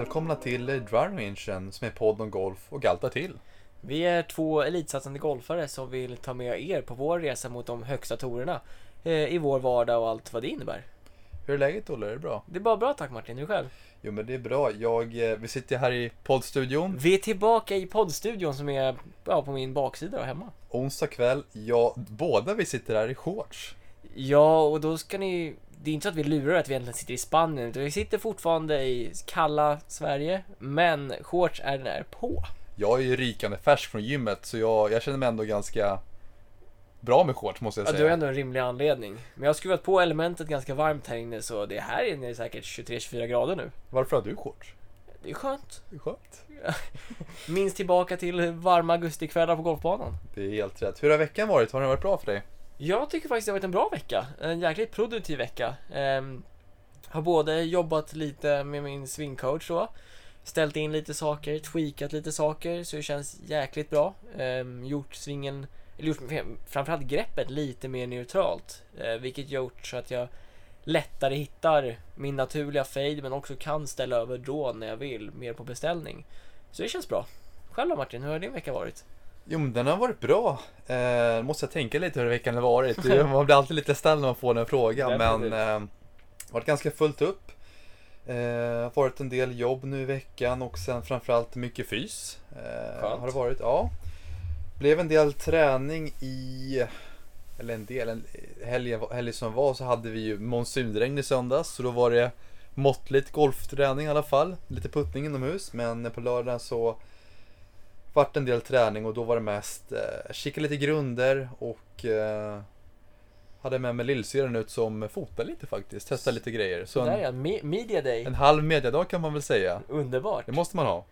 välkomna till Drivingen som är podd om golf och allt till. Vi är två elitsatsande golfare som vill ta med er på vår resa mot de högsta torerna eh, i vår vardag och allt vad det innebär. Hur är läget Olle? Är det bra? Det är bara bra tack Martin, hur själv? Jo men det är bra. Jag, eh, vi sitter här i poddstudion. Vi är tillbaka i poddstudion som är ja, på min baksida och hemma. Onsdag kväll. Ja, båda vi sitter här i shorts. Ja, och då ska ni... Det är inte så att vi lurar att vi egentligen sitter i Spanien, utan vi sitter fortfarande i kalla Sverige, men shorts är där på. Jag är ju rikande färsk från gymmet, så jag, jag känner mig ändå ganska bra med shorts måste jag Ja, säga. du har ändå en rimlig anledning. Men jag har skruvat på elementet ganska varmt här inne, så det här inne är säkert 23-24 grader nu. Varför har du shorts? Det är skönt. Det är skönt. Minns tillbaka till varma augustikvällar på golfbanan. Det är helt rätt. Hur har veckan varit? Har den varit bra för dig? Jag tycker faktiskt det har varit en bra vecka. En jäkligt produktiv vecka. Um, har både jobbat lite med min swingcoach då. Ställt in lite saker, tweakat lite saker så det känns jäkligt bra. Um, gjort svingen, eller gjort framförallt greppet lite mer neutralt. Uh, vilket gjort så att jag lättare hittar min naturliga fade men också kan ställa över då när jag vill, mer på beställning. Så det känns bra. Själv då Martin, hur har din vecka varit? Jo men den har varit bra. Eh, måste jag tänka lite hur veckan har varit. Man blir alltid lite ställd när man får den frågan. men eh, varit ganska fullt upp. Eh, varit en del jobb nu i veckan och sen framförallt mycket fys. Eh, har det varit, ja. Blev en del träning i, eller en del, en helgen, helgen som var så hade vi ju monsunregn i söndags. Så då var det måttligt golfträning i alla fall. Lite puttning inomhus. Men på lördagen så vart en del träning och då var det mest eh, kika lite grunder och eh, hade med mig lillsyrran ut som fotade lite faktiskt, testa lite grejer. Så Där en, ja, Me- media day. en halv mediadag kan man väl säga. Underbart. Det måste man ha.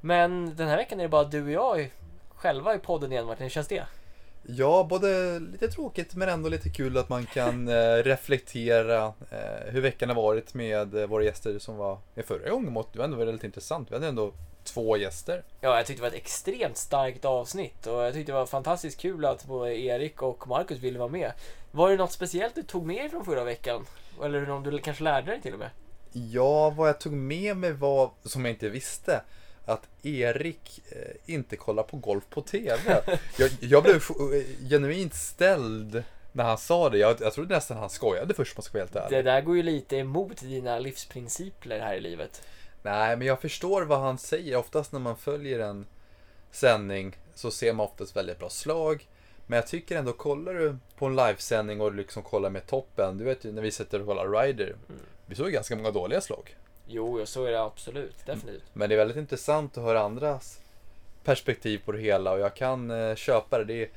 Men den här veckan är det bara du och jag själva i podden igen Martin, hur känns det? Ja, både lite tråkigt men ändå lite kul att man kan eh, reflektera eh, hur veckan har varit med våra gäster som var med förra gången. Det var ändå väldigt intressant. Vi hade ändå två gäster. Ja, jag tyckte det var ett extremt starkt avsnitt och jag tyckte det var fantastiskt kul att både Erik och Marcus ville vara med. Var det något speciellt du tog med dig från förra veckan? Eller om du kanske lärde dig till och med? Ja, vad jag tog med mig var, som jag inte visste, att Erik eh, inte kollar på golf på TV. Jag, jag blev genuint ställd när han sa det. Jag, jag trodde nästan han skojade först om man ska vara helt ärlig. Det där går ju lite emot dina livsprinciper här i livet. Nej, men jag förstår vad han säger. Oftast när man följer en sändning så ser man oftast väldigt bra slag. Men jag tycker ändå, kollar du på en livesändning och du liksom kollar med toppen. Du vet ju när vi sitter och kollar Ryder. Vi såg ganska många dåliga slag. Jo, så är det absolut. Definitivt. Men det är väldigt intressant att höra andras perspektiv på det hela och jag kan eh, köpa det. det är,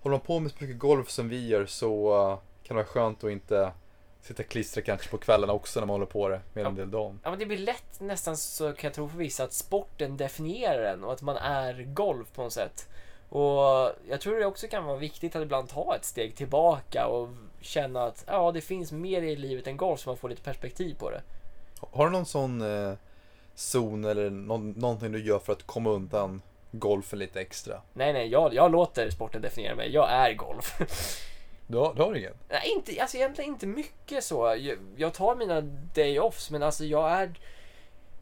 håller man på med så mycket golf som vi gör så eh, kan det vara skönt att inte sitta och klistra kanske på kvällarna också när man håller på det med en del dagen. Ja, men det blir lätt nästan så kan jag tro för vissa att sporten definierar en och att man är golf på något sätt. Och jag tror det också kan vara viktigt att ibland ta ett steg tillbaka och känna att ja, det finns mer i livet än golf så man får lite perspektiv på det. Har du någon sån eh, zon eller någon, någonting du gör för att komma undan golfen lite extra? Nej, nej, jag, jag låter sporten definiera mig. Jag är golf. Du har, du har ingen? nej, inte, alltså egentligen inte mycket så. Jag, jag tar mina day-offs, men alltså jag är...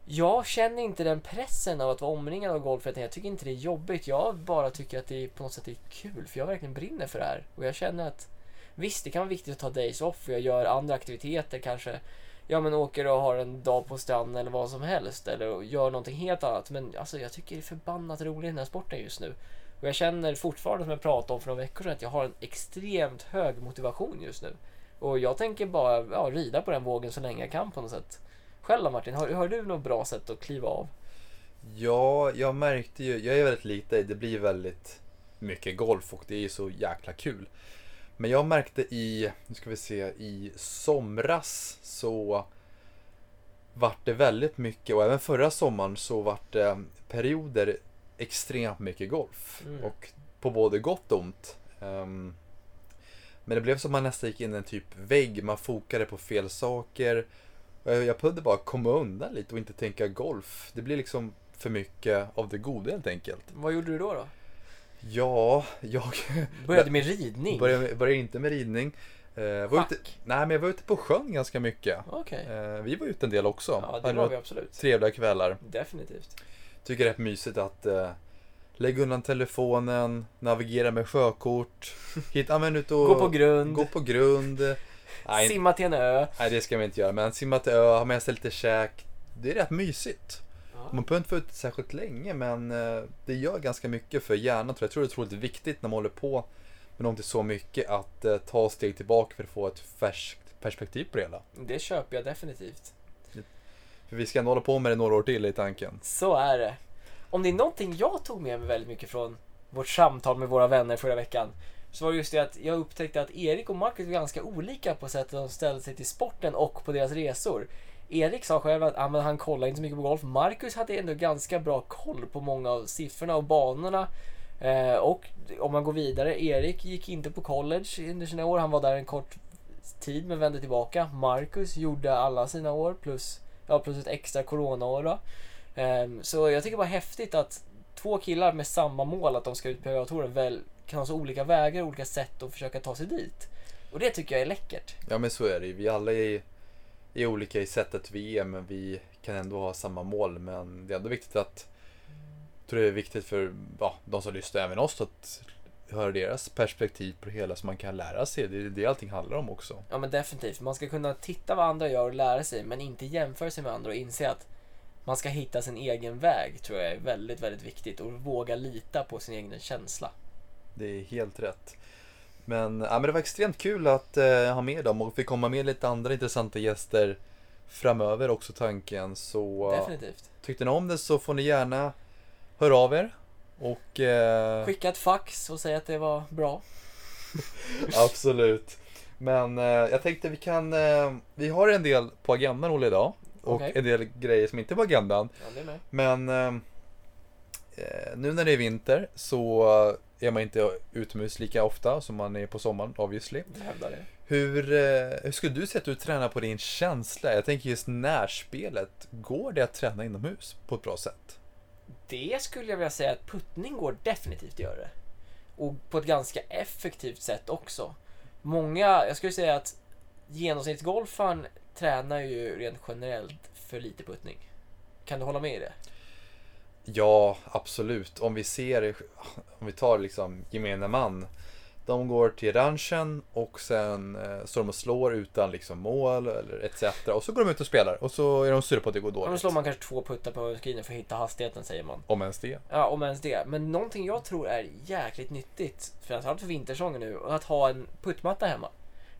Jag känner inte den pressen av att vara omringad av golfet. Jag tycker inte det är jobbigt. Jag bara tycker att det på något sätt är kul, för jag verkligen brinner för det här. Och jag känner att visst, det kan vara viktigt att ta days off, jag gör andra aktiviteter kanske. Ja, men åker och har en dag på stranden eller vad som helst, eller gör någonting helt annat. Men alltså, jag tycker det är förbannat roligt i den här sporten just nu. Och jag känner fortfarande som jag pratade om för några veckor sedan att jag har en extremt hög motivation just nu. Och jag tänker bara ja, rida på den vågen så länge jag kan på något sätt. Själv då Martin, har, har du något bra sätt att kliva av? Ja, jag märkte ju, jag är väldigt lik dig, det blir väldigt mycket golf och det är ju så jäkla kul. Men jag märkte i, nu ska vi se, i somras så vart det väldigt mycket och även förra sommaren så vart det perioder extremt mycket golf. Mm. Och på både gott och ont. Ehm, men det blev som att man nästan gick in i en typ vägg, man fokade på fel saker. Jag jag behövde bara komma undan lite och inte tänka golf. Det blir liksom för mycket av det goda helt enkelt. Vad gjorde du då? då? Ja, jag Började med ridning? började, började inte med ridning. Eh, var ute, nej men jag var ute på sjön ganska mycket. Okej. Eh, vi var ute en del också. Ja, det Hade var vi absolut. Trevliga kvällar. Definitivt. Tycker det är mysigt att eh, lägga undan telefonen, navigera med sjökort, hitta, ja, men ut och Gå på grund. gå på grund. Nej, Simma till en ö. nej, det ska vi inte göra, men simma till ö, ha med sig lite käk. Det är rätt mysigt. Ja. Man behöver inte vara ute särskilt länge, men eh, det gör ganska mycket för hjärnan. tror Jag Jag tror det är otroligt viktigt när man håller på med någonting så mycket att eh, ta steg tillbaka för att få ett färskt perspektiv på det hela. Det köper jag definitivt. För vi ska ändå hålla på med det några år till i tanken. Så är det. Om det är någonting jag tog med mig väldigt mycket från vårt samtal med våra vänner förra veckan så var det just det att jag upptäckte att Erik och Marcus är ganska olika på sättet de ställde sig till sporten och på deras resor. Erik sa själv att ah, men han kollar inte så mycket på golf. Marcus hade ändå ganska bra koll på många av siffrorna och banorna. Eh, och om man går vidare, Erik gick inte på college under sina år. Han var där en kort tid men vände tillbaka. Marcus gjorde alla sina år plus, ja, plus ett extra coronaår. Då. Ehm, så jag tycker bara häftigt att två killar med samma mål att de ska ut på PGA-touren väl kan ha så olika vägar och olika sätt att försöka ta sig dit. Och det tycker jag är läckert. Ja men så är det ju. Vi alla är, är olika i sättet vi är men vi kan ändå ha samma mål. Men det är ändå viktigt att jag tror det är viktigt för ja, de som lyssnar, även oss, att höra deras perspektiv på det hela så man kan lära sig. Det är det allting handlar om också. Ja men definitivt. Man ska kunna titta vad andra gör och lära sig men inte jämföra sig med andra och inse att man ska hitta sin egen väg tror jag är väldigt, väldigt viktigt och våga lita på sin egen känsla. Det är helt rätt. Men, ja, men det var extremt kul att eh, ha med dem och vi komma med lite andra intressanta gäster framöver också tanken. Så Definitivt. tyckte ni om det så får ni gärna höra av er. Och eh, Skicka ett fax och säga att det var bra. absolut. Men eh, jag tänkte vi kan, eh, vi har en del på agendan Olle idag. Och Okej. en del grejer som inte är på agendan. Ja, är. Men eh, eh, nu när det är vinter så är man inte utomhus lika ofta som man är på sommaren obviously. Jag hävdar det. Hur, eh, hur skulle du säga att du tränar på din känsla? Jag tänker just närspelet. Går det att träna inomhus på ett bra sätt? Det skulle jag vilja säga att puttning går definitivt att göra. Och på ett ganska effektivt sätt också. Många, jag skulle säga att genomsnittsgolfaren tränar ju rent generellt för lite puttning. Kan du hålla med i det? Ja, absolut. Om vi ser, om vi tar liksom gemene man. De går till ranchen och sen eh, står de och slår utan liksom mål eller etc. Och så går de ut och spelar och så är de sura på att det går Och då dåligt. slår man kanske två puttar på screenen för att hitta hastigheten säger man. Om ens det. Ja, om ens det. Men någonting jag tror är jäkligt nyttigt, framförallt för vintersäsongen nu, att ha en puttmatta hemma.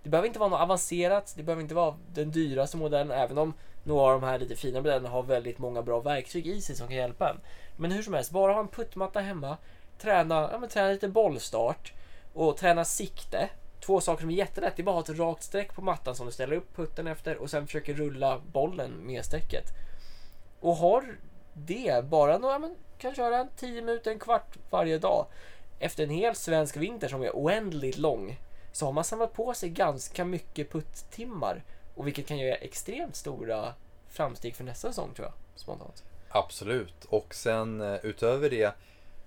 Det behöver inte vara något avancerat, det behöver inte vara den dyraste modellen, även om några av de här lite fina modellerna har väldigt många bra verktyg i sig som kan hjälpa en. Men hur som helst, bara ha en puttmatta hemma, träna, ja, men träna lite bollstart och träna sikte. Två saker som är jättelätt, det är bara att ha ett rakt streck på mattan som du ställer upp putten efter och sen försöker rulla bollen med strecket. Och har det bara några, men kan köra en 10 minuter, en kvart varje dag. Efter en hel svensk vinter som är oändligt lång så har man samlat på sig ganska mycket putttimmar och vilket kan göra extremt stora framsteg för nästa säsong tror jag. Spontant. Absolut. Och sen eh, utöver det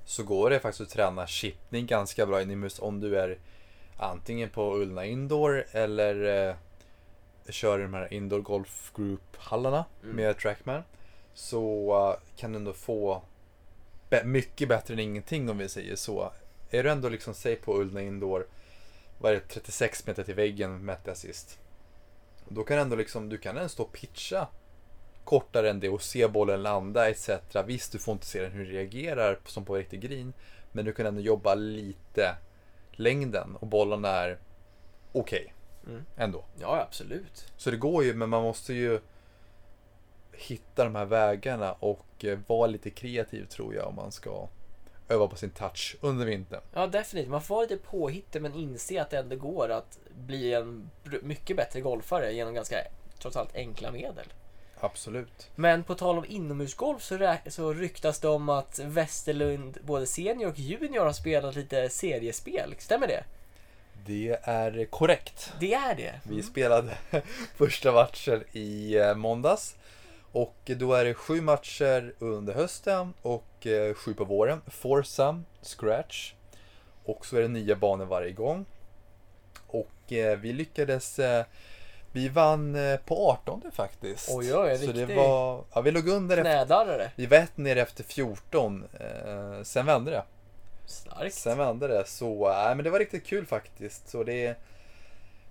så går det faktiskt att träna chippning ganska bra inomhus om du är antingen på Ullna Indoor eller eh, kör i de här Indoor Golf Group-hallarna Mm. med Trackman. Så eh, kan du ändå få be- mycket bättre än ingenting om vi säger så. Är du ändå liksom, säg på Ullna Indoor, vad är det, 36 meter till väggen mätte jag sist. Då kan ändå liksom, du kan ändå stå och pitcha kortare än det och se bollen landa etc. Visst, du får inte se den hur den reagerar som på riktig green. Men du kan ändå jobba lite längden och bollen är okej Mm. ändå. Ja, absolut. Så det går ju, men man måste ju hitta de här vägarna och eh, vara lite kreativ tror jag om man ska öva på sin touch under vintern. Ja, definitivt. Man får vara lite påhittig men inse att det ändå går att bli en mycket bättre golfare genom ganska, trots allt, enkla medel. Absolut. Men på tal om inomhusgolf så, så ryktas det om att Westerlund, både senior och junior, har spelat lite seriespel. Stämmer det? Det är korrekt. Det är det. Vi spelade första matchen i eh, måndags. Och då är det sju matcher under hösten och eh, sju på våren. Foursome, scratch. Och så är det nya banor varje gång. Och eh, vi lyckades vi vann eh, på 18 faktiskt. Oj, oj, Så det var, ja, vi låg under efter, vi var ett ner efter 14. Eh, sen vände det. Starkt. Sen vände det. Så, nej men det var riktigt kul faktiskt. Så det,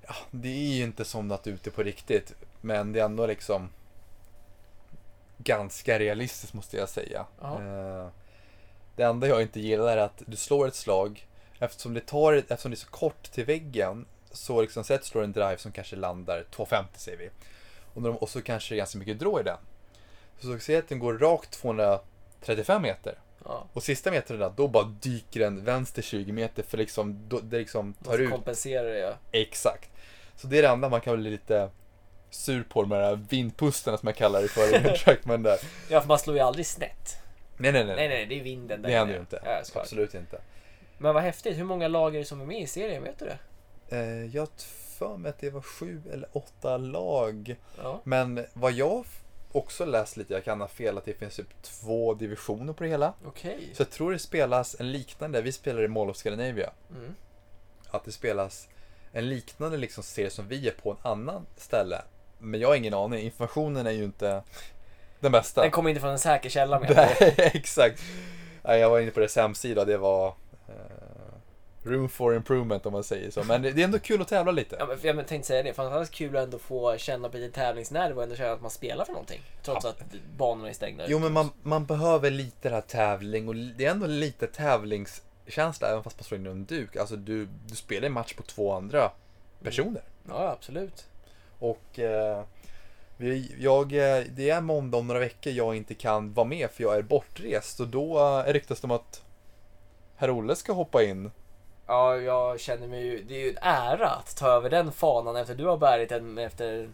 ja, det är ju inte som något ute på riktigt. Men det är ändå liksom ganska realistiskt måste jag säga. Eh, det enda jag inte gillar är att du slår ett slag eftersom det, tar, eftersom det är så kort till väggen så liksom du slår en drive som kanske landar 250 säger vi. Och, de, och så kanske det är ganska mycket drå i den. Så säg att den går rakt 235 meter. Ja. Och sista metrarna, då bara dyker den vänster 20 meter för liksom, då, det liksom tar Måste ut. kompensera det ja. Exakt. Så det är det enda man kan bli lite sur på, de här vindpusterna som jag kallar det för i Trackman där. Ja, för man slår ju aldrig snett. Nej, nej, nej. Nej, nej, det är vinden där. det händer ju inte. Ja. Absolut inte. Men vad häftigt. Hur många lag är det som är med i serien? Vet du det? Eh, jag för mig att det var sju eller åtta lag. Ja. Men vad jag också läst lite, jag kan ha fel, att det finns typ två divisioner på det hela. Okej. Så jag tror det spelas en liknande, vi spelar i Mall of Scandinavia. Mm. att det spelas en liknande liksom serie som vi är på en annan ställe. Men jag har ingen aning, informationen är ju inte den bästa. Den kommer inte från en säker källa med. Nej, exakt. Nej, jag var inne på deras hemsida det var room for improvement om man säger så. Men det är ändå kul att tävla lite. Ja, men jag tänkte säga det, fantastiskt kul att ändå få känna på lite tävlingsnerv och ändå känna att man spelar för någonting. Trots att banorna är stängda. Jo men man, man behöver lite det här tävling och det är ändå lite tävlingskänsla även fast man slår in en duk. Alltså du, du spelar en match på två andra personer. Ja, absolut. Och eh, vi, jag, eh, det är måndag om några veckor jag inte kan vara med för jag är bortrest. Och då eh, ryktas det om att herr Olle ska hoppa in. Ja, jag känner mig ju... Det är ju en ära att ta över den fanan efter du har bärit den efter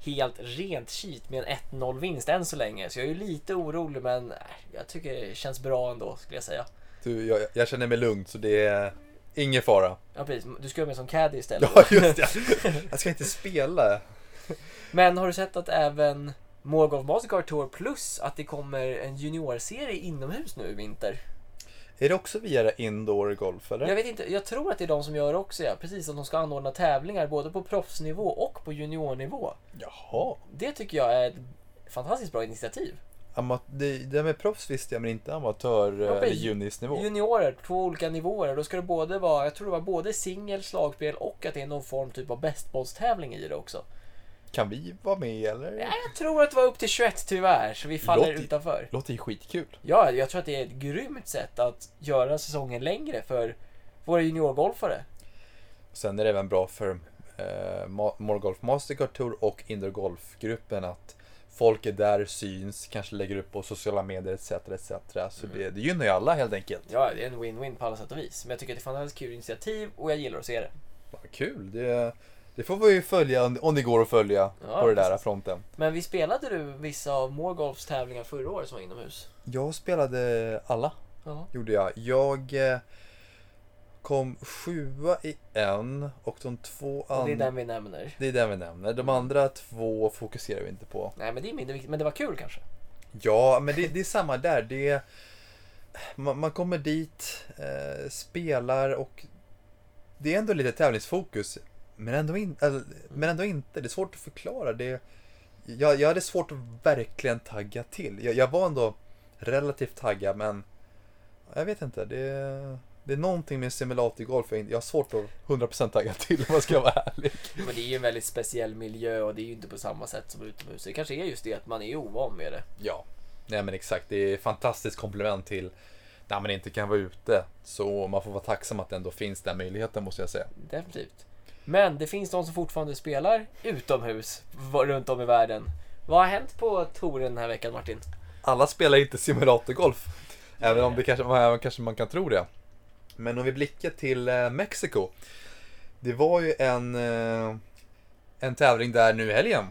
helt rent cheat med en 1-0 vinst än så länge. Så jag är ju lite orolig men äh, jag tycker det känns bra ändå skulle jag säga. Du, jag, jag känner mig lugn så det är ingen fara. Ja precis, du ska vara med som caddy istället. Ja, just det. Jag ska inte spela. Men har du sett att även Morgolf Mastercard Tour plus att det kommer en juniorserie inomhus nu i vinter? Är det också via indoor golf eller? Jag vet inte, jag tror att det är de som gör det också ja. Precis, att de ska anordna tävlingar både på proffsnivå och på juniornivå. Jaha. Det tycker jag är ett fantastiskt bra initiativ. Ama- det, det med proffs visste jag men inte amatör Ja, ja, precis. junisnivå. Juniorer, två olika nivåer. Då ska det både vara, jag tror det var både singel, slagspel och att det är någon form typ av bästbollstävling i det också. Kan vi vara med eller? Nej, jag tror att det var upp till 21 tyvärr, så vi faller Låter- utanför. Låter ju skitkul. Ja, jag tror att det är ett grymt sätt att göra säsongen längre för våra juniorgolfare. Sen är det även bra för eh, Morgolf Mastercard Tour och Indoor att folk är där, syns, kanske lägger upp på sociala medier etc. etc. Så det, det gynnar ju alla helt enkelt. Ja, det är en win-win på alla sätt och vis. Men jag tycker att det är ett fantastiskt kul initiativ och jag gillar att se det. Vad kul! Det, det får vi ju följa om- det går att följa Ja, på det där fronten. Men vi spelade du vissa av Morgolfs tävlingar förra året som var inomhus? Jag spelade alla, Ja. gjorde jag. Jag eh, kom sjua i en och de två Och det är andra... den vi nämner. Det är den vi nämner. De andra två fokuserar vi inte på. Nej, men det är mindre viktigt. Men det var kul kanske? Ja, men det, det är samma där. Det, man, man kommer dit, eh, spelar och det är ändå lite tävlingsfokus. Men ändå, in, eller, men ändå inte. Det är svårt att förklara. Det, jag, jag hade svårt att verkligen tagga till. Jag, jag var ändå relativt taggad men jag vet inte. Det, det är någonting med simulatorgolf. Jag, jag har svårt att 100% tagga till om jag ska vara ärlig. Men det är ju en väldigt speciell miljö och det är ju inte på samma sätt som utomhus. Det kanske är just det att man är ovan med det. Ja, nej men exakt. Det är ett fantastiskt komplement till när man inte kan vara ute. Så man får vara tacksam att det ändå finns den möjligheten måste jag säga. Definitivt. Men det finns de som fortfarande spelar utomhus runt om i världen. Vad har hänt på touren den här veckan Martin? Alla spelar inte simulatorgolf. Även om det kanske, även kanske man kan tro det. Men om vi blickar till eh, Mexiko. Det var ju en, eh, en tävling där nu i helgen.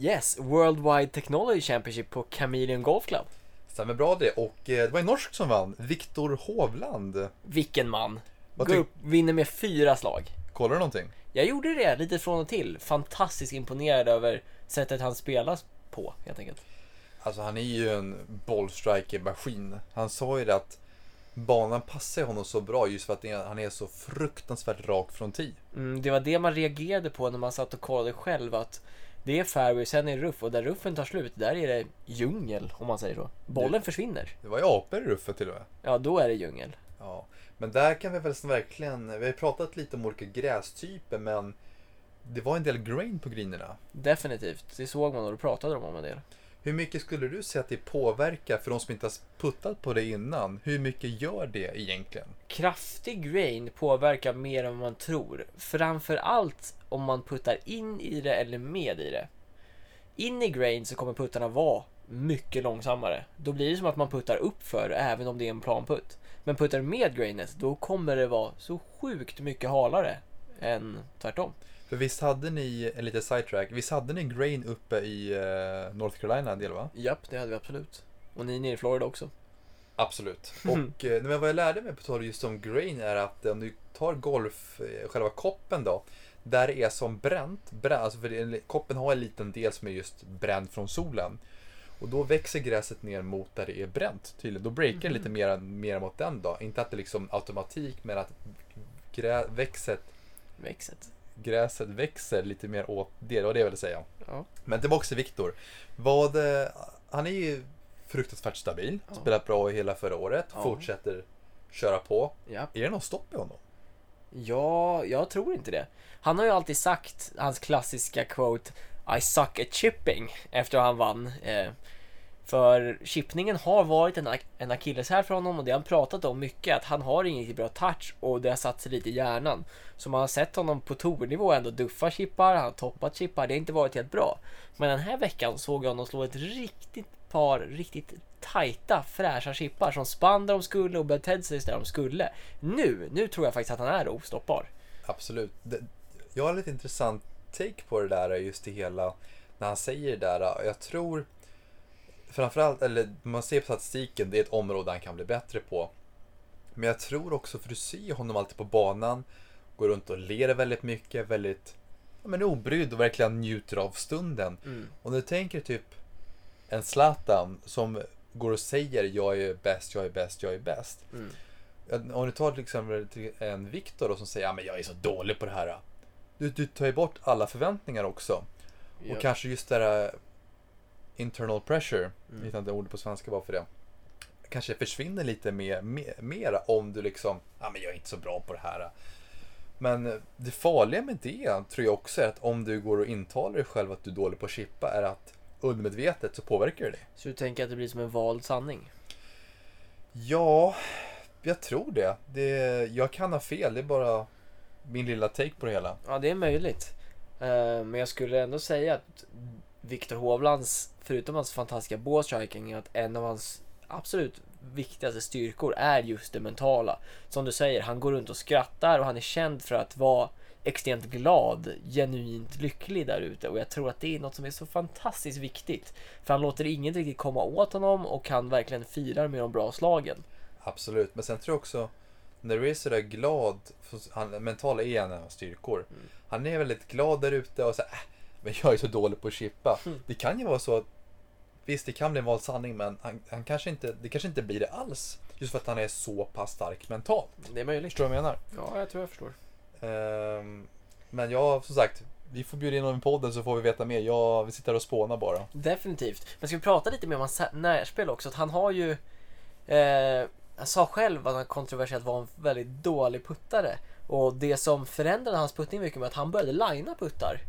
Yes, Worldwide Technology Championship på Chameleon Golf Club. Stämmer bra det. Och eh, det var en norsk som vann. Viktor Hovland. Vilken man! Går upp, vinner med fyra slag. Kollar du någonting? Jag gjorde det lite från och till. Fantastiskt imponerad över sättet han spelas på helt enkelt. Alltså han är ju en bollstriker-maskin. Han sa ju det att banan passar honom så bra just för att det han är så fruktansvärt rak från tee. Mm, det var det man reagerade på när man satt och kollade själv att det är fairway, sen är det ruff och där ruffen tar slut, där är det djungel om man säger så. Bollen försvinner. Det var ju apor i ruffet till och med. Ja, då är det djungel. Men där kan vi väl verkligen, vi har pratat lite om olika grästyper men det var en del grain på grinerna. Definitivt. Det såg man och då pratade de om en del. Hur mycket skulle du säga att det påverkar för de som inte har puttat på det innan? Hur mycket gör det egentligen? Kraftig grain påverkar mer än man tror. Framför allt om man puttar in i det eller med i det. In i grain så kommer puttarna vara mycket långsammare. Då blir det som att man puttar upp för även om det är en planputt. Men puttar med grainet, då kommer det vara så sjukt mycket halare än tvärtom. För visst hade ni, en liten sidetrack, visst hade ni grain uppe i eh, North Carolina en del va? Japp, det hade vi absolut. Och ni nere i Florida också. Absolut. Och eh, men vad jag lärde mig på tal just om grain är att om du tar golf, eh, själva koppen då, där det är som bränt, bränt alltså för det, koppen har en liten del som är just bränd från solen. Och då växer gräset ner mot där det är bränt tydligen. Då breakar det lite mer, mer mot den då. Inte att det liksom automatik men att grä, växet, Växet. gräset växer lite mer åt det. Det var det jag ville säga. Ja. Men tillbaka till Viktor. Vad, eh, han är ju fruktansvärt stabil. Ja. Spelat bra hela förra året. Ja. Fortsätter köra på. Japp. Är det något stopp i honom? Ja, jag tror inte det. Han har ju alltid sagt hans klassiska quote i suck at chipping efter att han vann. Eh, för chippningen har varit en, en akilleshäl för honom och det har han pratat om mycket. Att han har ingen riktigt bra touch och det har satt sig lite i hjärnan. Så man har sett honom på tournivå ändå duffa chippar, han har toppat chippar. Det har inte varit helt bra. Men den här veckan såg jag honom slå ett riktigt par riktigt tajta fräscha chippar som spann där de skulle och betedde sig där de skulle. Nu, nu tror jag faktiskt att han är ostoppbar. Absolut. Det, jag har lite intressant take på det där just det hela. När han säger det där. Jag tror framförallt, eller man ser på statistiken, det är ett område han kan bli bättre på. Men jag tror också, för du ser honom alltid på banan, går runt och ler väldigt mycket, väldigt ja, men obrydd och verkligen njuter av stunden. Mm. Om du tänker typ en Zlatan som går och säger jag är bäst, jag är bäst, jag är bäst. Mm. Om du tar till exempel till en Viktor som säger ja, men jag är så dålig på det här. Du, du tar ju bort alla förväntningar också. Ja. Och kanske just det där eh, internal pressure, Mm. inte ordet på svenska bara för det. Kanske försvinner lite mer, mer, mera om du liksom, ja men jag är inte så bra på det här. Men det farliga med det tror jag också är att om du går och intalar dig själv att du är dålig på att chippa är att undermedvetet så påverkar det dig. Så du tänker att det blir som en vald sanning? Ja, jag tror det. det. Jag kan ha fel, det är bara min lilla take på det hela. Ja, det är möjligt. Eh, men jag skulle ändå säga att Viktor Hovlands, förutom hans fantastiska ballstriking, att en av hans absolut viktigaste styrkor är just det mentala. Som du säger, han går runt och skrattar och han är känd för att vara extremt glad, genuint lycklig där ute och jag tror att det är något som är så fantastiskt viktigt. För han låter inget riktigt komma åt honom och kan verkligen fira med de bra slagen. Absolut, men sen tror jag också när du är sådär glad, han, mentala är en av hans styrkor. Mm. Han är väldigt glad där ute och så äh, men jag är så dålig på att chippa. Mm. Det kan ju vara så att Visst, det kan bli en vald sanning, men han, han kanske inte, det kanske inte blir det alls. Just för att han är så pass stark mentalt. Det är möjligt. Förstår du vad jag menar? Ja, jag tror jag förstår. Ehm, men ja, som sagt, vi får bjuda in honom i podden så får vi veta mer. Jag, vi sitter här och spånar bara. Definitivt. Men ska vi prata lite mer om hans närspel också? Att han har ju... Eh, sa själv att han kontroversiellt var en väldigt dålig puttare. Och det som förändrade hans puttning mycket med att han började linea puttar.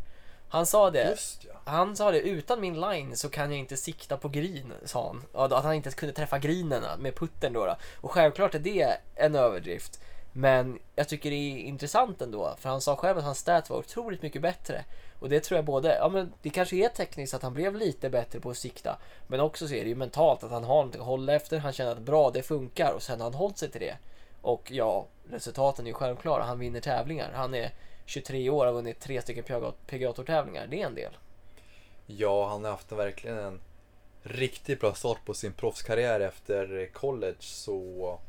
Han sa det. Just ja. Han sa det, utan min line så kan jag inte sikta på green, sa han. Att han inte kunde träffa greenerna med putten då, då. Och självklart är det en överdrift. Men jag tycker det är intressant ändå, för han sa själv att hans stat var otroligt mycket bättre. Och det tror jag både, ja men det kanske är tekniskt att han blev lite bättre på att sikta. Men också så är det ju mentalt att han har någonting att hålla efter, han känner att bra, det funkar och sen har han hållit sig till det. Och ja, resultaten är ju självklara, han vinner tävlingar. Han är 23 år och har vunnit tre stycken PGA-tävlingar, det är en del. Ja, han har haft en, verkligen en riktigt bra start på sin proffskarriär efter college. Så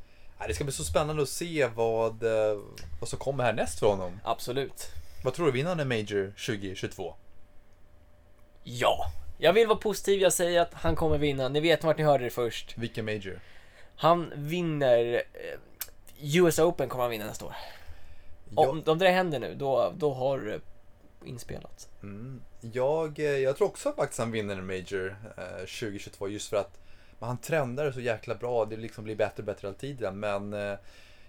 det ska bli så spännande att se vad, eh, vad som kommer härnäst för honom. Absolut. Vad tror du, vinner han en Major 2022? Ja, jag vill vara positiv. Jag säger att han kommer vinna. Ni vet vart ni hörde det först. Vilken Major? Han vinner eh, US Open kommer han vinna nästa år. Ja, Om, om det händer nu, då, då har det inspelat. mm, jag, eh, jag tror också faktiskt han vinner en Major eh, 2022 just för att men han trendar så jäkla bra. Det liksom blir bättre och bättre hela tiden. Men eh,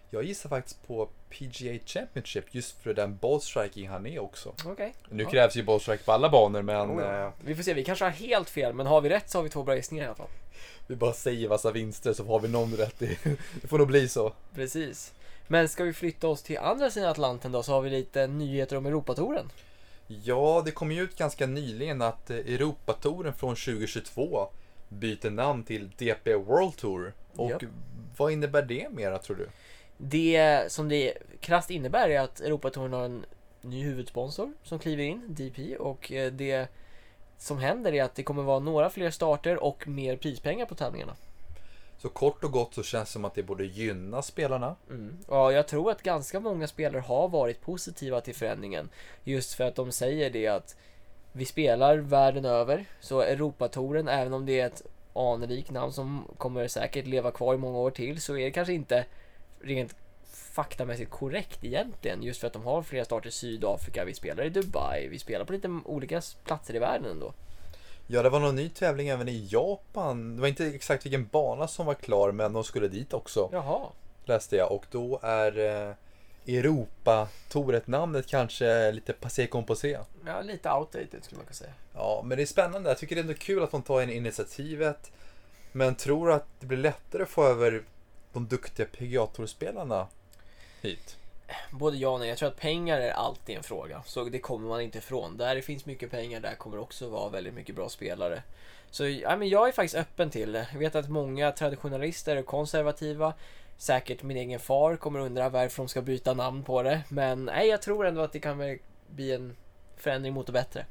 jag gissar faktiskt på PGA Championship just för den bollstriking han är också. Okej. Nu Ja. krävs ju bollstrike på alla banor men Oh, ja. eh, Vi får se, vi kanske har helt fel, men har vi rätt så har vi två bra gissningar i alla fall. vi bara säger massa vinster så har vi någon rätt. Det, det får nog bli så. Precis. Men ska vi flytta oss till andra sidan Atlanten då, så har vi lite nyheter om Europatouren. Ja, det kom ju ut ganska nyligen att eh, Europatouren från 2022 byter namn till DP World Tour. Och Japp. vad innebär det mera tror du? Det som det krasst innebär är att Europatouren har en ny huvudsponsor som kliver in, DP, och eh, det som händer är att det kommer vara några fler starter och mer prispengar på tävlingarna. Så kort och gott så känns det som att det borde gynna spelarna. Mm. Ja, jag tror att ganska många spelare har varit positiva till förändringen. Just för att de säger det att vi spelar världen över, så Europatouren, även om det är ett anrikt namn som kommer säkert leva kvar i många år till, så är det kanske inte rent faktamässigt korrekt egentligen. Just för att de har flera starter i Sydafrika, vi spelar i Dubai, vi spelar på lite olika platser i världen ändå. Ja, det var någon ny tävling även i Japan. Det var inte exakt vilken bana som var klar, men de skulle dit också. Jaha. Läste jag. Och då är eh, Europatouret namnet kanske lite passé composé. Ja, lite outdated skulle man kunna säga. Ja, men det är spännande. Jag tycker det är ändå kul att de tar in initiativet. Men tror att det blir lättare att få över de duktiga PGA Tour-spelarna hit. Både ja och nej. Jag tror att pengar är alltid en fråga. Så det kommer man inte ifrån. Där det finns mycket pengar, där kommer det också vara väldigt mycket bra spelare. Så ja, men jag är faktiskt öppen till det. Jag vet att många traditionalister är konservativa. Säkert min egen far kommer undra varför de ska byta namn på det. Men nej, jag tror ändå att det kan bli en förändring mot det bättre.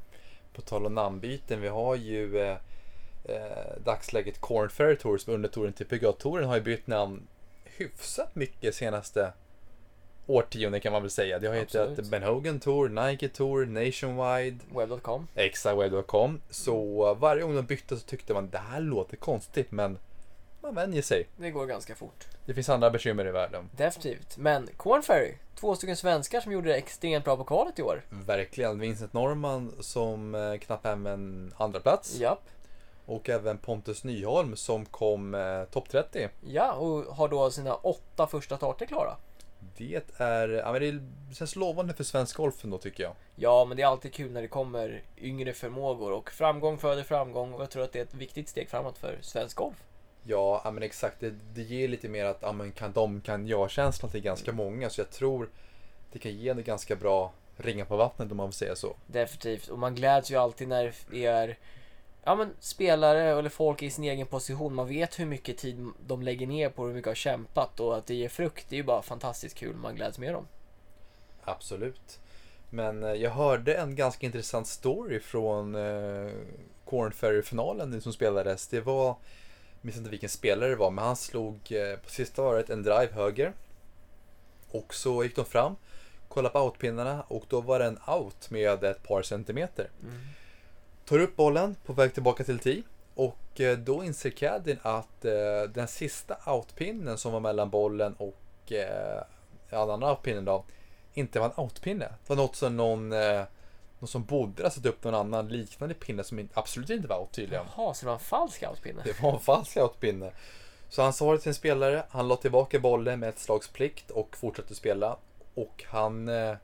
På tal om namnbyten, vi har ju eh, eh, dagsläget Corn Ferry Tour som under touren till PGA-touren har ju bytt namn hyfsat mycket senaste årtionden kan man väl säga. Det har hetat Absolut. Ben Hogan Tour, Nike Tour, Nationwide, Web.com. exaweb.com. Så varje gång de bytte så tyckte man det här låter konstigt men man vänjer sig. Det går ganska fort. Det finns andra bekymmer i världen. Definitivt. Men Corn Ferry, två stycken svenskar som gjorde det extremt bra på kvalet i år. Verkligen. Vincent Norman som eh, knappade hem en andra plats Japp. Och även Pontus Nyholm som kom eh, topp 30. Ja, och har då sina åtta första starter klara. Det är, ja men det känns lovande för svensk golf ändå tycker jag. Ja, men det är alltid kul när det kommer yngre förmågor och framgång föder framgång och jag tror att det är ett viktigt steg framåt för svensk golf. Ja, ja men exakt. Det, det ger lite mer att ja, men kan de kan jag-känslan till ganska många. Så jag tror det kan ge en ganska bra ringa på vattnet om man får säga så. Definitivt. Och man gläds ju alltid när det är ja, men spelare eller folk i sin egen position. Man vet hur mycket tid de lägger ner på hur mycket de har kämpat och att det ger frukt. Det är ju bara fantastiskt kul. Man gläds med dem. Absolut. Men eh, jag hörde en ganska intressant story från eh, Corn Ferry-finalen som spelades. Det var, jag minns inte vilken spelare det var, men han slog eh, på sista varet en drive höger. Och så gick de fram, kollade på outpinnarna och då var det en out med ett par centimeter. Tar upp bollen på väg tillbaka till tee. Och eh, då inser caddien att eh, den sista outpinnen som var mellan bollen och eh, den andra outpinnen då inte var en outpinne. Det var något som någon, eh, någon som bodde där satt upp någon annan liknande pinne som absolut inte var out tydligen. Jaha, så det var en falsk outpinne? Det var en falsk outpinne. Så han sa det till en spelare, han la tillbaka bollen med ett slags plikt och fortsatte spela. Och han eh,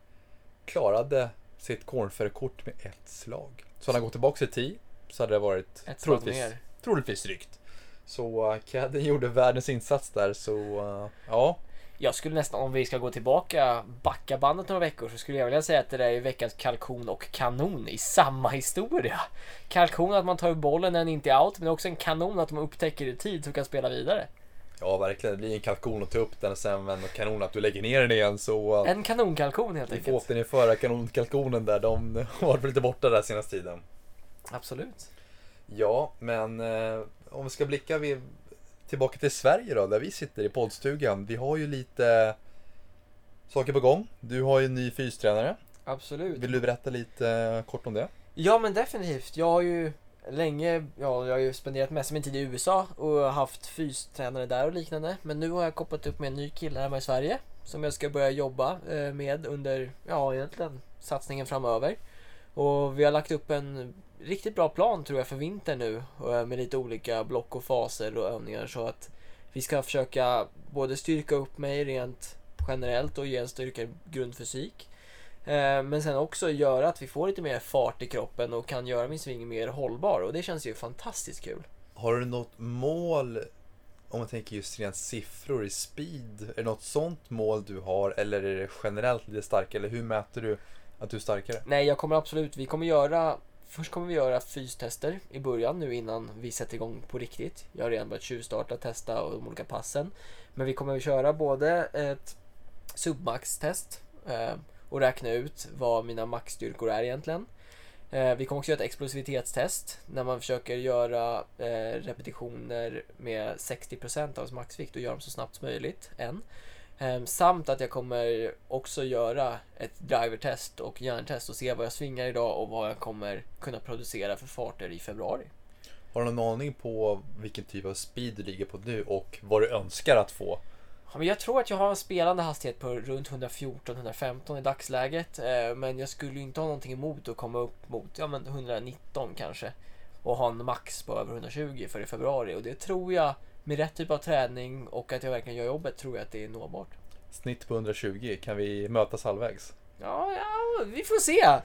klarade sitt cornfair-kort med ett slag. Så hade han gått tillbaka till 10 så hade det varit Ett troligtvis, mer. troligtvis ryckt. Så Cadden gjorde världens insats där så uh, ja. Jag skulle nästan, om vi ska gå tillbaka, backa bandet några veckor så skulle jag vilja säga att det där är veckans kalkon och kanon i samma historia. Kalkon att man tar bollen när den inte är out, men också en kanon att man upptäcker i tid så kan spela vidare. Ja verkligen, det blir en kalkon att ta upp den och sen en kanon att du lägger ner den igen så En kanonkalkon helt vi får enkelt. återinföra kanonkalkonen där. De har varit lite borta där senaste tiden. Absolut. Ja, men eh, om vi ska blicka vi, tillbaka till Sverige då, där vi sitter i poddstugan. Vi har ju lite saker på gång. Du har ju en ny fystränare. Absolut. Vill du berätta lite eh, kort om det? Ja men definitivt. Jag har ju länge, ja jag har ju spenderat mest av min tid i USA och haft fystränare där och liknande. Men nu har jag kopplat upp med en ny kille hemma i Sverige som jag ska börja jobba eh, med under, ja egentligen satsningen framöver. Och vi har lagt upp en riktigt bra plan tror jag för vintern nu eh, med lite olika block och faser och övningar så att vi ska försöka både styrka upp mig rent generellt och ge en styrka grundfysik. Eh, men sen också göra att vi får lite mer fart i kroppen och kan göra min sving mer hållbar och det känns ju fantastiskt kul. Har du något mål, om man tänker just rent siffror i speed, är det något sånt mål du har eller är det generellt lite starkare? Eller hur mäter du att du är starkare? Nej, jag kommer absolut, vi kommer göra Först kommer vi göra fystester i början nu innan vi sätter igång på riktigt. Jag har redan börjat tjuvstarta, testa de olika passen. Men vi kommer att köra både ett submax-test eh, och räkna ut vad mina maxstyrkor är egentligen. Eh, vi kommer också göra ett explosivitetstest när man försöker göra eh, repetitioner med 60% av maxvikt och göra dem så snabbt som möjligt. Än. Ehm, samt att jag kommer också göra ett drivertest och hjärntest och se vad jag svingar idag och vad jag kommer kunna producera för farter i februari. Har du någon aning på vilken typ av speed du ligger på nu och vad du önskar att få? Ja, men jag tror att jag har en spelande hastighet på runt 114-115 i dagsläget. Eh, men jag skulle inte ha någonting emot att komma upp mot ja, men 119 kanske. Och ha en max på över 120 för i februari. Och det tror jag, med rätt typ av träning och att jag verkligen gör jobbet, tror jag att det är nåbart. Snitt på 120, kan vi mötas halvvägs? Ja, ja vi får se.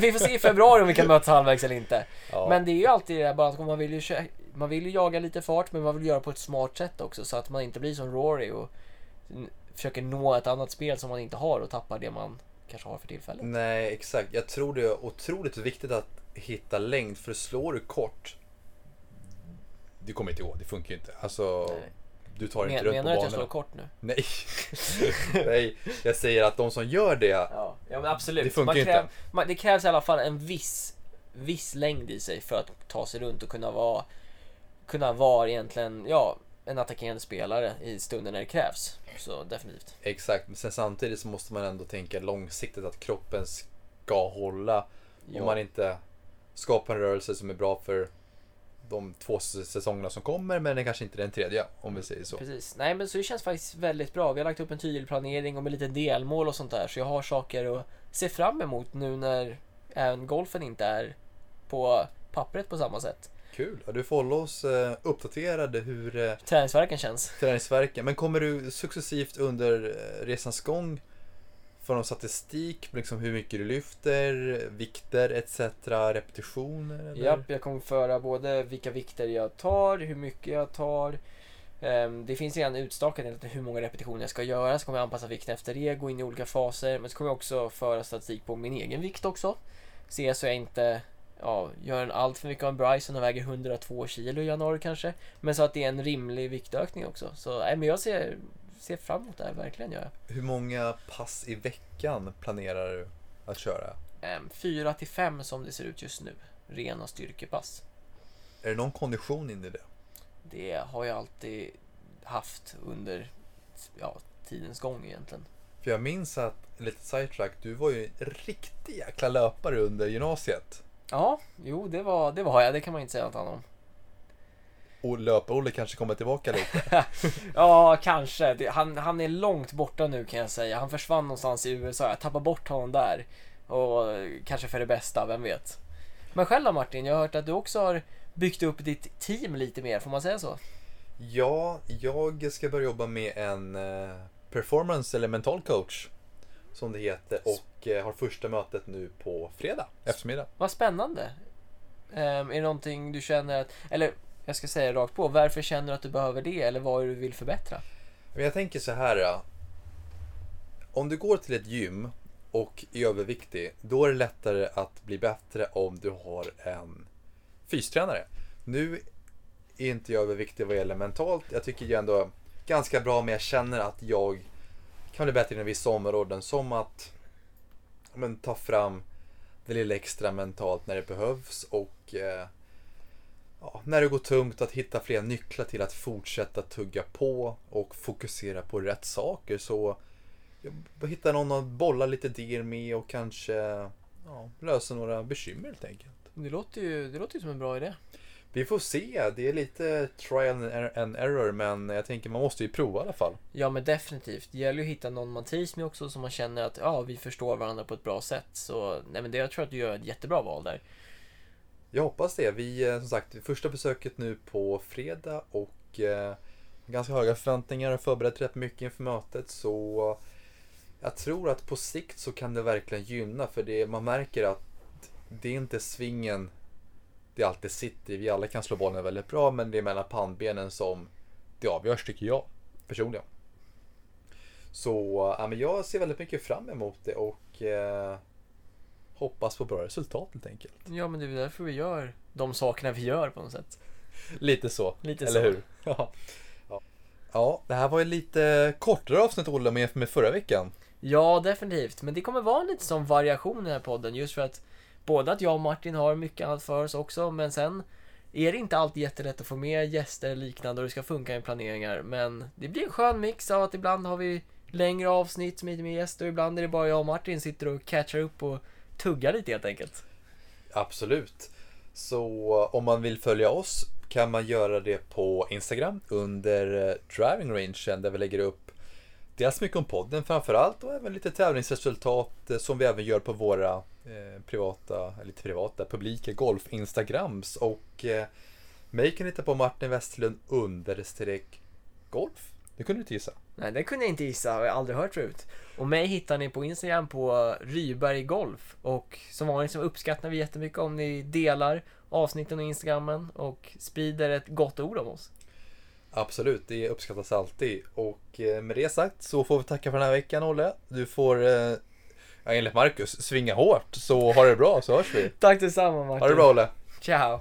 Vi får se i februari om vi kan mötas halvvägs eller inte. Ja. Men det är ju alltid det där bara att man vill ju, man vill ju jaga lite fart men man vill göra på ett smart sätt också så att man inte blir som Rory och försöker nå ett annat spel som man inte har och tappar det man kanske har för tillfället. Nej, exakt. Jag tror det är otroligt viktigt att hitta längd för slår du kort du kommer inte ihåg, det funkar ju inte. Alltså, Nej. du tar inte Men, runt på banan. Menar du att jag slår kort nu? Nej. Nej, jag säger att de som gör det, ja, ja absolut. det funkar ju inte. Man, det krävs i alla fall en viss, viss längd i sig för att ta sig runt och kunna vara, kunna vara egentligen, ja, en attackerande spelare i stunden när det krävs. Så definitivt. Exakt, men sen samtidigt så måste man ändå tänka långsiktigt att kroppen ska hålla. Ja. Om man inte skapar en rörelse som är bra för de två säsongerna som kommer men det kanske inte den tredje om vi säger så. Precis. Nej men så det känns faktiskt väldigt bra. Vi har lagt upp en tydlig planering och med lite delmål och sånt där så jag har saker att se fram emot nu när även golfen inte är på pappret på samma sätt. Kul! Ja, du får hålla oss eh, uppdaterade hur eh, träningsverken känns. Träningsverken. Men kommer du successivt under eh, resans gång få någon statistik på liksom hur mycket du lyfter, vikter etc. repetitioner? Eller? Japp, jag kommer föra både vilka vikter jag tar, hur mycket jag tar. Um, det finns redan utstakat hur många repetitioner jag ska göra, så kommer jag anpassa vikten efter det, gå in i olika faser. Men så kommer jag också föra statistik på min egen vikt också. Se så jag inte ja, gör en allt för mycket av en Bryson och väger 102 kilo i januari kanske. Men så att det är en rimlig viktökning också. Så nej, men jag ser, ser fram emot det här, verkligen gör jag. Hur många pass i veckan planerar du att köra? Um, fyra till fem som det ser ut just nu. Rena styrkepass. Är det någon kondition in i det? Det har jag alltid haft under ja, tidens gång egentligen. För jag minns att, lite sidetrack, du var ju en riktig jäkla löpare under gymnasiet. Ja, jo det var, det var jag. Det kan man inte säga något annat om. Och löp-Olle kanske kommer tillbaka lite? ja, kanske. Det, han, han är långt borta nu kan jag säga. Han försvann någonstans i USA. Jag tappade bort honom där. Och kanske för det bästa, vem vet. Men själv då Martin, jag har hört att du också har byggt upp ditt team lite mer, får man säga så? Ja, jag ska börja jobba med en eh, performance eller mental coach som det heter och eh, har första mötet nu på fredag eftermiddag. Vad spännande. Um, är det någonting du känner att, eller jag ska säga rakt på, varför känner du att du behöver det eller vad är det du vill förbättra? Jag tänker så här. Om du går till ett gym och är överviktig, då är det lättare att bli bättre om du har en fystränare. Nu är inte jag överviktig vad gäller mentalt. Jag tycker jag ändå ganska bra, men jag känner att jag kan bli bättre inom vissa områden som att men, ta fram det lilla extra mentalt när det behövs och eh, ja, när det går tungt att hitta fler nycklar till att fortsätta tugga på och fokusera på rätt saker. Så hitta någon att bolla lite idéer med och kanske ja, lösa några bekymmer helt enkelt. Det låter ju, det låter ju som en bra idé. Vi får se, det är lite trial and error men jag tänker man måste ju prova i alla fall. Ja men definitivt. Det gäller ju att hitta någon man trivs med också som man känner att ja, vi förstår varandra på ett bra sätt. Så nej men det, jag tror att du gör ett jättebra val där. Jag hoppas det. Vi, eh, som sagt, första besöket nu på fredag och eh, ganska höga förväntningar och förberett rätt mycket inför mötet så jag tror att på sikt så kan det verkligen gynna för det, man märker att det är inte svingen det alltid sitter Vi alla kan slå bollen väldigt bra men det är mellan pannbenen som det avgörs tycker jag personligen. Så ja, men jag ser väldigt mycket fram emot det och eh, hoppas på bra resultat helt enkelt. Ja men det är därför vi gör de sakerna vi gör på något sätt. Lite så, Lite eller så. hur? Ja. Ja. ja, det här var ju lite kortare avsnitt Olle med, med förra veckan. Ja, definitivt. Men det kommer vara lite som variation i den här podden just för att både att jag och Martin har mycket annat för oss också, men sen är det inte alltid jättelätt att få med gäster eller liknande och det ska funka i planeringar. Men det blir en skön mix av att ibland har vi längre avsnitt med med gäster och ibland är det bara jag och Martin sitter och catchar upp och tuggar lite helt enkelt. Absolut. Så eh, om man vill följa oss kan man göra det på Instagram under eh, Driving Rangen där vi lägger upp dels mycket om podden framförallt och även lite tävlingsresultat eh, som vi även gör på våra eh, privata, eller privata, publika golf-instagrams och eh, mig kan ni hitta på Martin Westerlund understreck golf. Det kunde du inte gissa. Nej, det kunde jag inte gissa, har jag aldrig hört förut. Och mig hittar ni på Instagram på Ryberg Golf. Och som vanligt så uppskattar vi jättemycket om ni delar avsnitten och Instagrammen och sprider ett gott ord om oss. Absolut, det uppskattas alltid. Och eh, med det sagt så får vi tacka för den här veckan Olle. Du får, ja, enligt Marcus, svinga hårt. Så ha det bra så hörs vi. Tack detsamma Martin. Ha det bra Olle. Ciao.